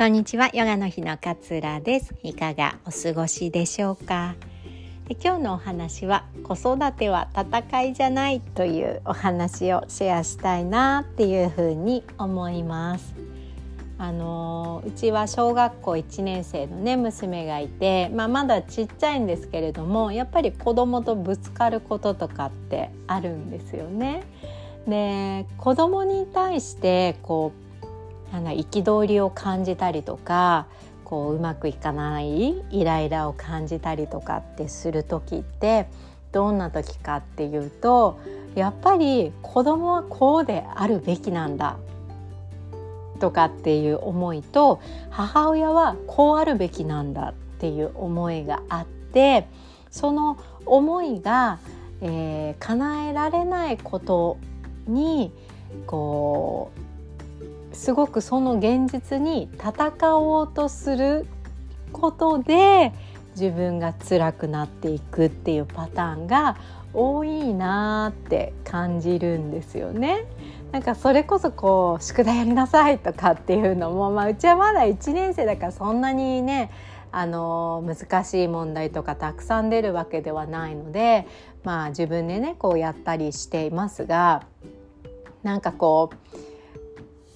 こんにちは。ヨガの日の勝浦です。いかがお過ごしでしょうか？今日のお話は子育ては戦いじゃないというお話をシェアしたいなっていうふうに思います。あのうちは小学校1年生のね娘がいて、まあ、まだちっちゃいんですけれどもやっぱり子供とぶつかることとかってあるんですよね。で子供に対してこうなんだ憤りを感じたりとかこううまくいかないイライラを感じたりとかってする時ってどんな時かっていうとやっぱり子供はこうであるべきなんだとかっていう思いと母親はこうあるべきなんだっていう思いがあってその思いが、えー、叶えられないことにこうすごくその現実に戦おうとすることで自分が辛くなっていくっていうパターンが多いなって感じるんですよね。なんかそれこそこう宿題やりなさいとかっていうのも、まあ、うちはまだ1年生だからそんなにねあの難しい問題とかたくさん出るわけではないので、まあ、自分でねこうやったりしていますがなんかこう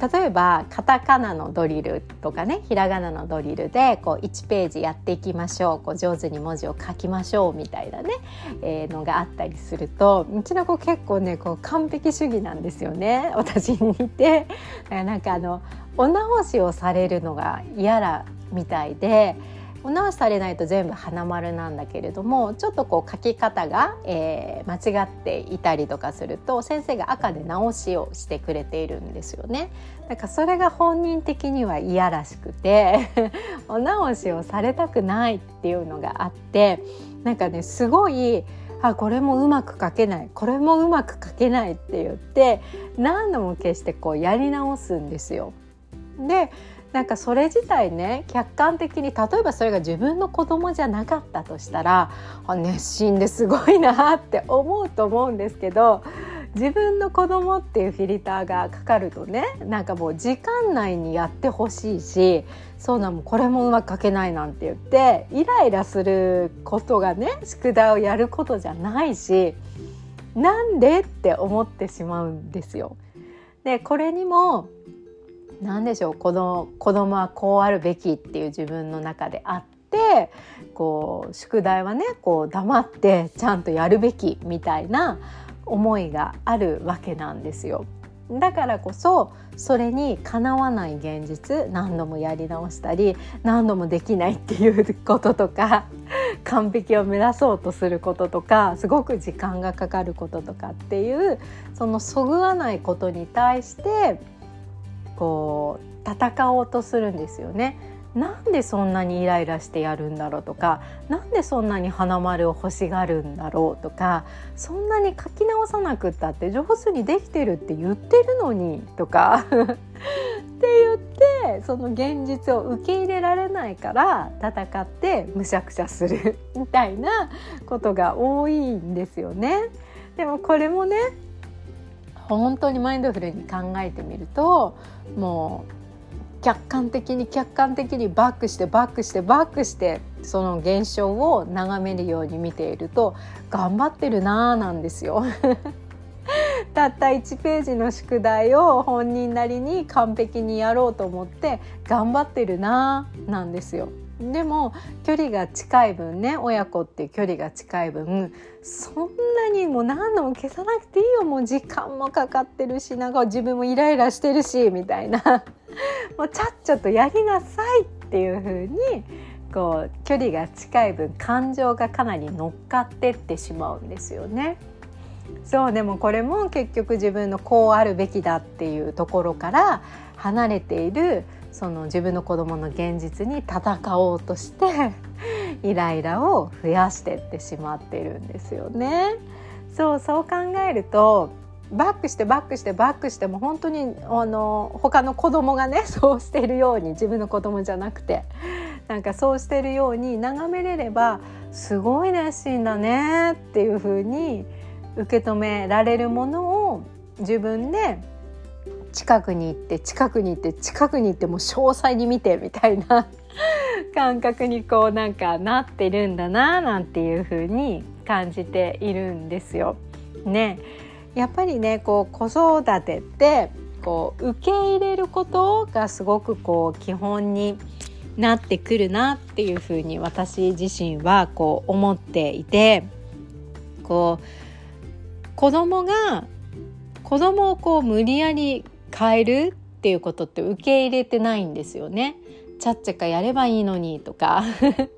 例えばカタカナのドリルとかねひらがなのドリルでこう1ページやっていきましょうこう上手に文字を書きましょうみたいなね、えー、のがあったりするとうちの子結構ねこう完璧主義なんですよね私に似て。なんかあのお直しをされるのが嫌だみたいで。お直しされないと全部花丸なんだけれどもちょっとこう書き方が、えー、間違っていたりとかすると先生が赤で直しをしてくれているんですよね。だからそれが本人的には嫌らしくて お直しをされたくないっていうのがあってなんかねすごいあこれもうまく書けないこれもうまく書けないって言って何度も消してこうやり直すんですよ。でなんかそれ自体ね客観的に例えばそれが自分の子供じゃなかったとしたら熱心ですごいなって思うと思うんですけど自分の子供っていうフィルターがかかるとねなんかもう時間内にやってほしいしそうなもこれもうまく書けないなんて言ってイライラすることがね宿題をやることじゃないしなんでって思ってしまうんですよ。でこれにも何でしょう子供子供はこうあるべきっていう自分の中であってこう宿題はねこう黙ってちゃんとやるべきみたいな思いがあるわけなんですよ。だからこそそれにかなわない現実何度もやり直したり何度もできないっていうこととか完璧を目指そうとすることとかすごく時間がかかることとかっていうそのそぐわないことに対してこう戦おうとするんですよね。なんでそんなにイライラしてやるんだろうとかなんでそんなに花丸を欲しがるんだろうとかそんなに書き直さなくったって上手にできてるって言ってるのにとかって言ってその現実を受け入れられないから戦ってむしゃくしゃするみたいなことが多いんですよね。でもこれもね本当にマインドフルに考えてみるともう客観的に客観的にバックしてバックしてバックしてその現象を眺めるように見ていると頑張ってるなーなんですよ。たった1ページの宿題を本人なりに完璧にやろうと思って頑張ってるなーなんですよ。でも距離が近い分ね親子って距離が近い分そんなにもう何度も消さなくていいよもう時間もかかってるしなんか自分もイライラしてるしみたいな もうちゃっちゃとやりなさいっていう風にこう距離が近い分感情がかなり乗っかってってしまうんですよね。そうでもこれも結局自分のこうあるべきだっていうところから離れているその自分の子供の現実に戦おうとして イライラを増やしてってしまってるんですよね。そうそう考えるとバックしてバックしてバックしても本当にあの他の子供がね そうしてるように自分の子供じゃなくてなんかそうしてるように眺めれればすごい熱心だねっていう風に受け止められるものを自分で近くに行って近くに行って近くに行ってもう詳細に見てみたいな 感覚にこうなんかなってるんだななんていう風に感じているんですよ。ねやっぱりねこう子育てってこう受け入れることがすごくこう基本になってくるなっていうふうに私自身はこう思っていてこう子供が子供をこう無理やり変えるっていうことって受け入れてないんですよね。ちゃっちゃかやればいいのにとか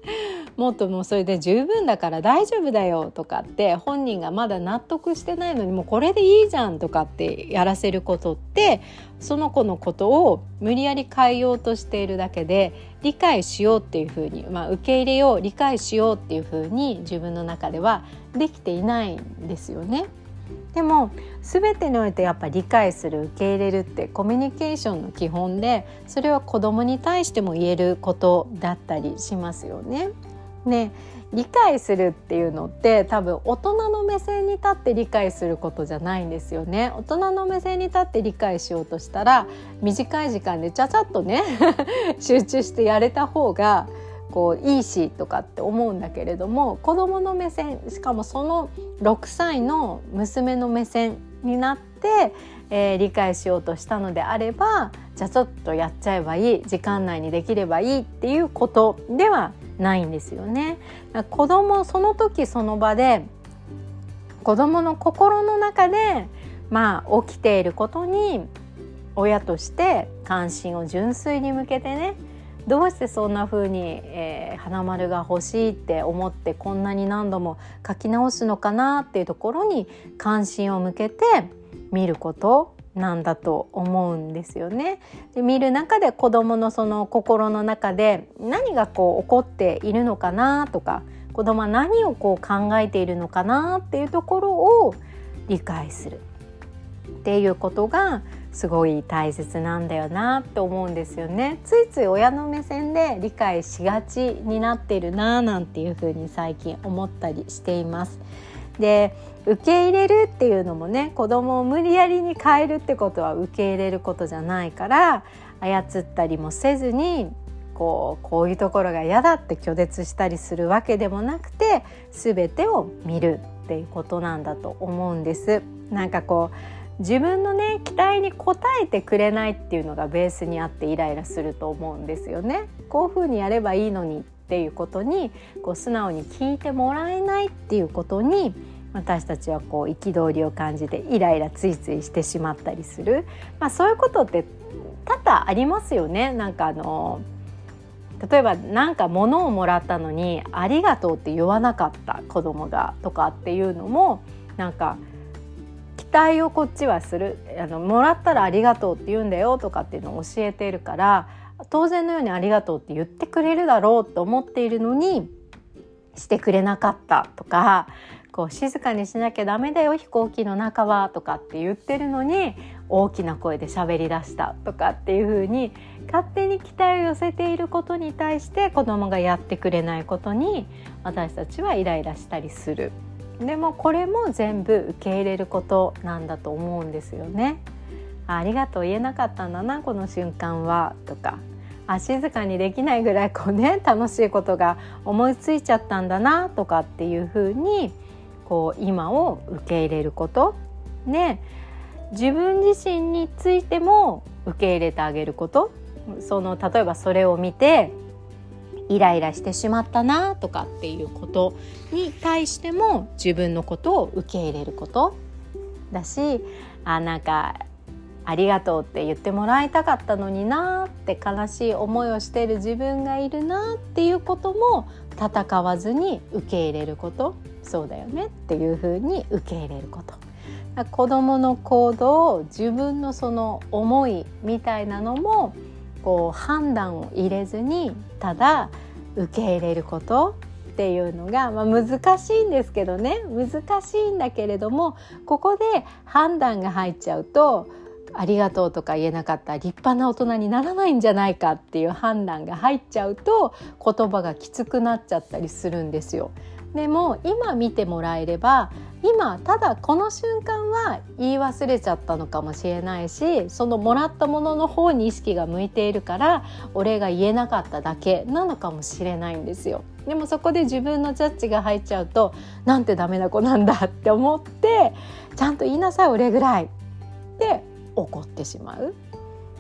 もっともうそれで十分だから大丈夫だよとかって本人がまだ納得してないのにもうこれでいいじゃんとかってやらせることってその子のことを無理やり変えようとしているだけで理解しようっていうふうに、まあ、受け入れよう理解しようっていうふうに自分の中ではできていないんですよね。でも全てにおいてやっぱり理解する受け入れるってコミュニケーションの基本でそれは子供に対しても言えることだったりしますよね。ね理解するっていうのって多分大人の目線に立って理解することじゃないんですよね大人の目線に立って理解しようとしたら短い時間でちゃちゃっとね 集中してやれた方がこういいしとかって思うんだけれども子どもの目線しかもその6歳の娘の目線になって、えー、理解しようとしたのであればじゃあちょっとやっちゃえばいい時間内にできればいいっていうことではないんですよね。子供その時その場で子供の心の中でまあ起きていることに親として関心を純粋に向けてねどうしてそんな風に、えー、花丸が欲しいって思ってこんなに何度も書き直すのかなっていうところに関心を向けて見ることなんだと思うんですよね。で見る中で子どものその心の中で何がこう起こっているのかなとか子どもは何をこう考えているのかなっていうところを理解するっていうことがすごい大切なんだよなって思うんですよね。ついつい親の目線で理解しがちになってるななんていうふうに最近思ったりしています。で受け入れるっていうのもね子供を無理やりに変えるってことは受け入れることじゃないから操ったりもせずにこうこういうところが嫌だって拒絶したりするわけでもなくて全てを見るっていうことなんだと思うんです。なんかこう自分のね期待に応えてくれないっていうのがベースにあってイライラすると思うんですよね。こういうふうにやればいいのにっていうことにこう素直に聞いてもらえないっていうことに私たちはこう憤りを感じてイライラついついしてしまったりする、まあ、そういうことって多々ありますよね。なんかあの例えば何か物をもらったのに「ありがとう」って言わなかった子供がとかっていうのもなんか待をこっちはする。あのもらったら「ありがとう」って言うんだよとかっていうのを教えているから当然のように「ありがとう」って言ってくれるだろうと思っているのにしてくれなかったとかこう静かにしなきゃダメだよ飛行機の中はとかって言ってるのに大きな声で喋り出したとかっていう風に勝手に期待を寄せていることに対して子供がやってくれないことに私たちはイライラしたりする。でもこれも全部受け入れることなんだと思うんですよね。ありがとう言えなかったんだなこの瞬間はとか。あ静かにできないぐらいこうね 楽しいことが思いついちゃったんだなとかっていうふうにこう今を受け入れること。ね。自分自身についても受け入れてあげること。その例えばそれを見てイライラしてしまったなとかっていうことに対しても自分のことを受け入れること。だしあなんかありがとうって言ってもらいたかったのになって悲しい思いをしてる自分がいるなっていうことも戦わずに受け入れること。そうだよねっていうふうに受け入れること。子どもの行動自分のその思いみたいなのもこう判断を入れずにただ受け入れることっていうのが、まあ、難しいんですけどね難しいんだけれどもここで判断が入っちゃうとありがとうとか言えなかった立派な大人にならないんじゃないかっていう判断が入っちゃうと言葉がきつくなっちゃったりするんですよ。でも今見てもらえれば今ただこの瞬間は言い忘れちゃったのかもしれないしそのもらったものの方に意識が向いているからお礼が言えなかっただけなのかもしれないんですよ。でもそこで自分のジャッジが入っちゃうとなんてダメな子なんだって思ってちゃんと言いなさいお礼ぐらいって怒ってしまう。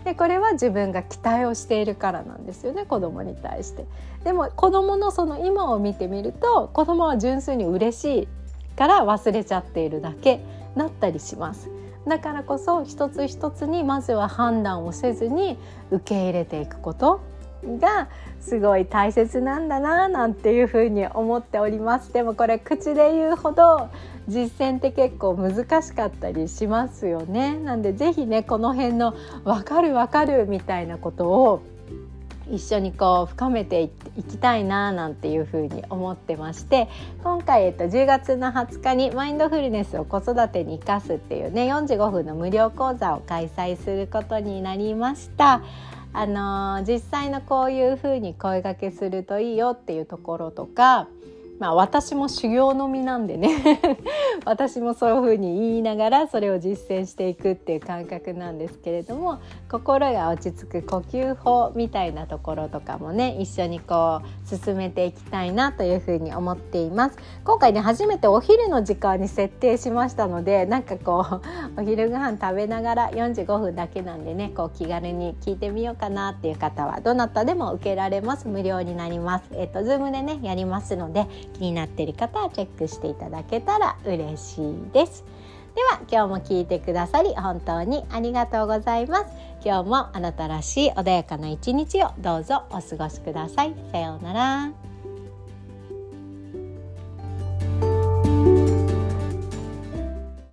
でこれは自分が期待をしているからなんですよね子供に対して。でも子供のその今を見てみると子供は純粋に嬉しいから忘れちゃっているだけなったりします。だからこそ一つ一つにまずは判断をせずに受け入れていくことがすごい大切なんだななんていうふうに思っております。でもこれ口で言うほど実践って結構難しかったりしますよねなんで是非ねこの辺の分かる分かるみたいなことを一緒にこう深めていきたいななんていうふうに思ってまして今回、えっと、10月の20日にマインドフルネスを子育てに生かすっていうね45分の無料講座を開催することになりました。あのー、実際のこういうふうに声がけするといいよっていうところとかまあ私も修行の身なんでね。私もそういうふうに言いながらそれを実践していくっていう感覚なんですけれども心が落ち着く呼吸法みたいなところとかもね一緒にこう進めていきたいなというふうに思っています。今回ね初めてお昼の時間に設定しましたのでなんかこうお昼ご飯食べながら45分だけなんでねこう気軽に聞いてみようかなっていう方はどなたでも受けられます。無料になります。えっ、とズームでねやりますので気になっている方はチェックしていただけたら嬉しいです。では今日も聞いてくださり本当にありがとうございます。今日もあなたらしい穏やかな一日をどうぞお過ごしください。さようなら。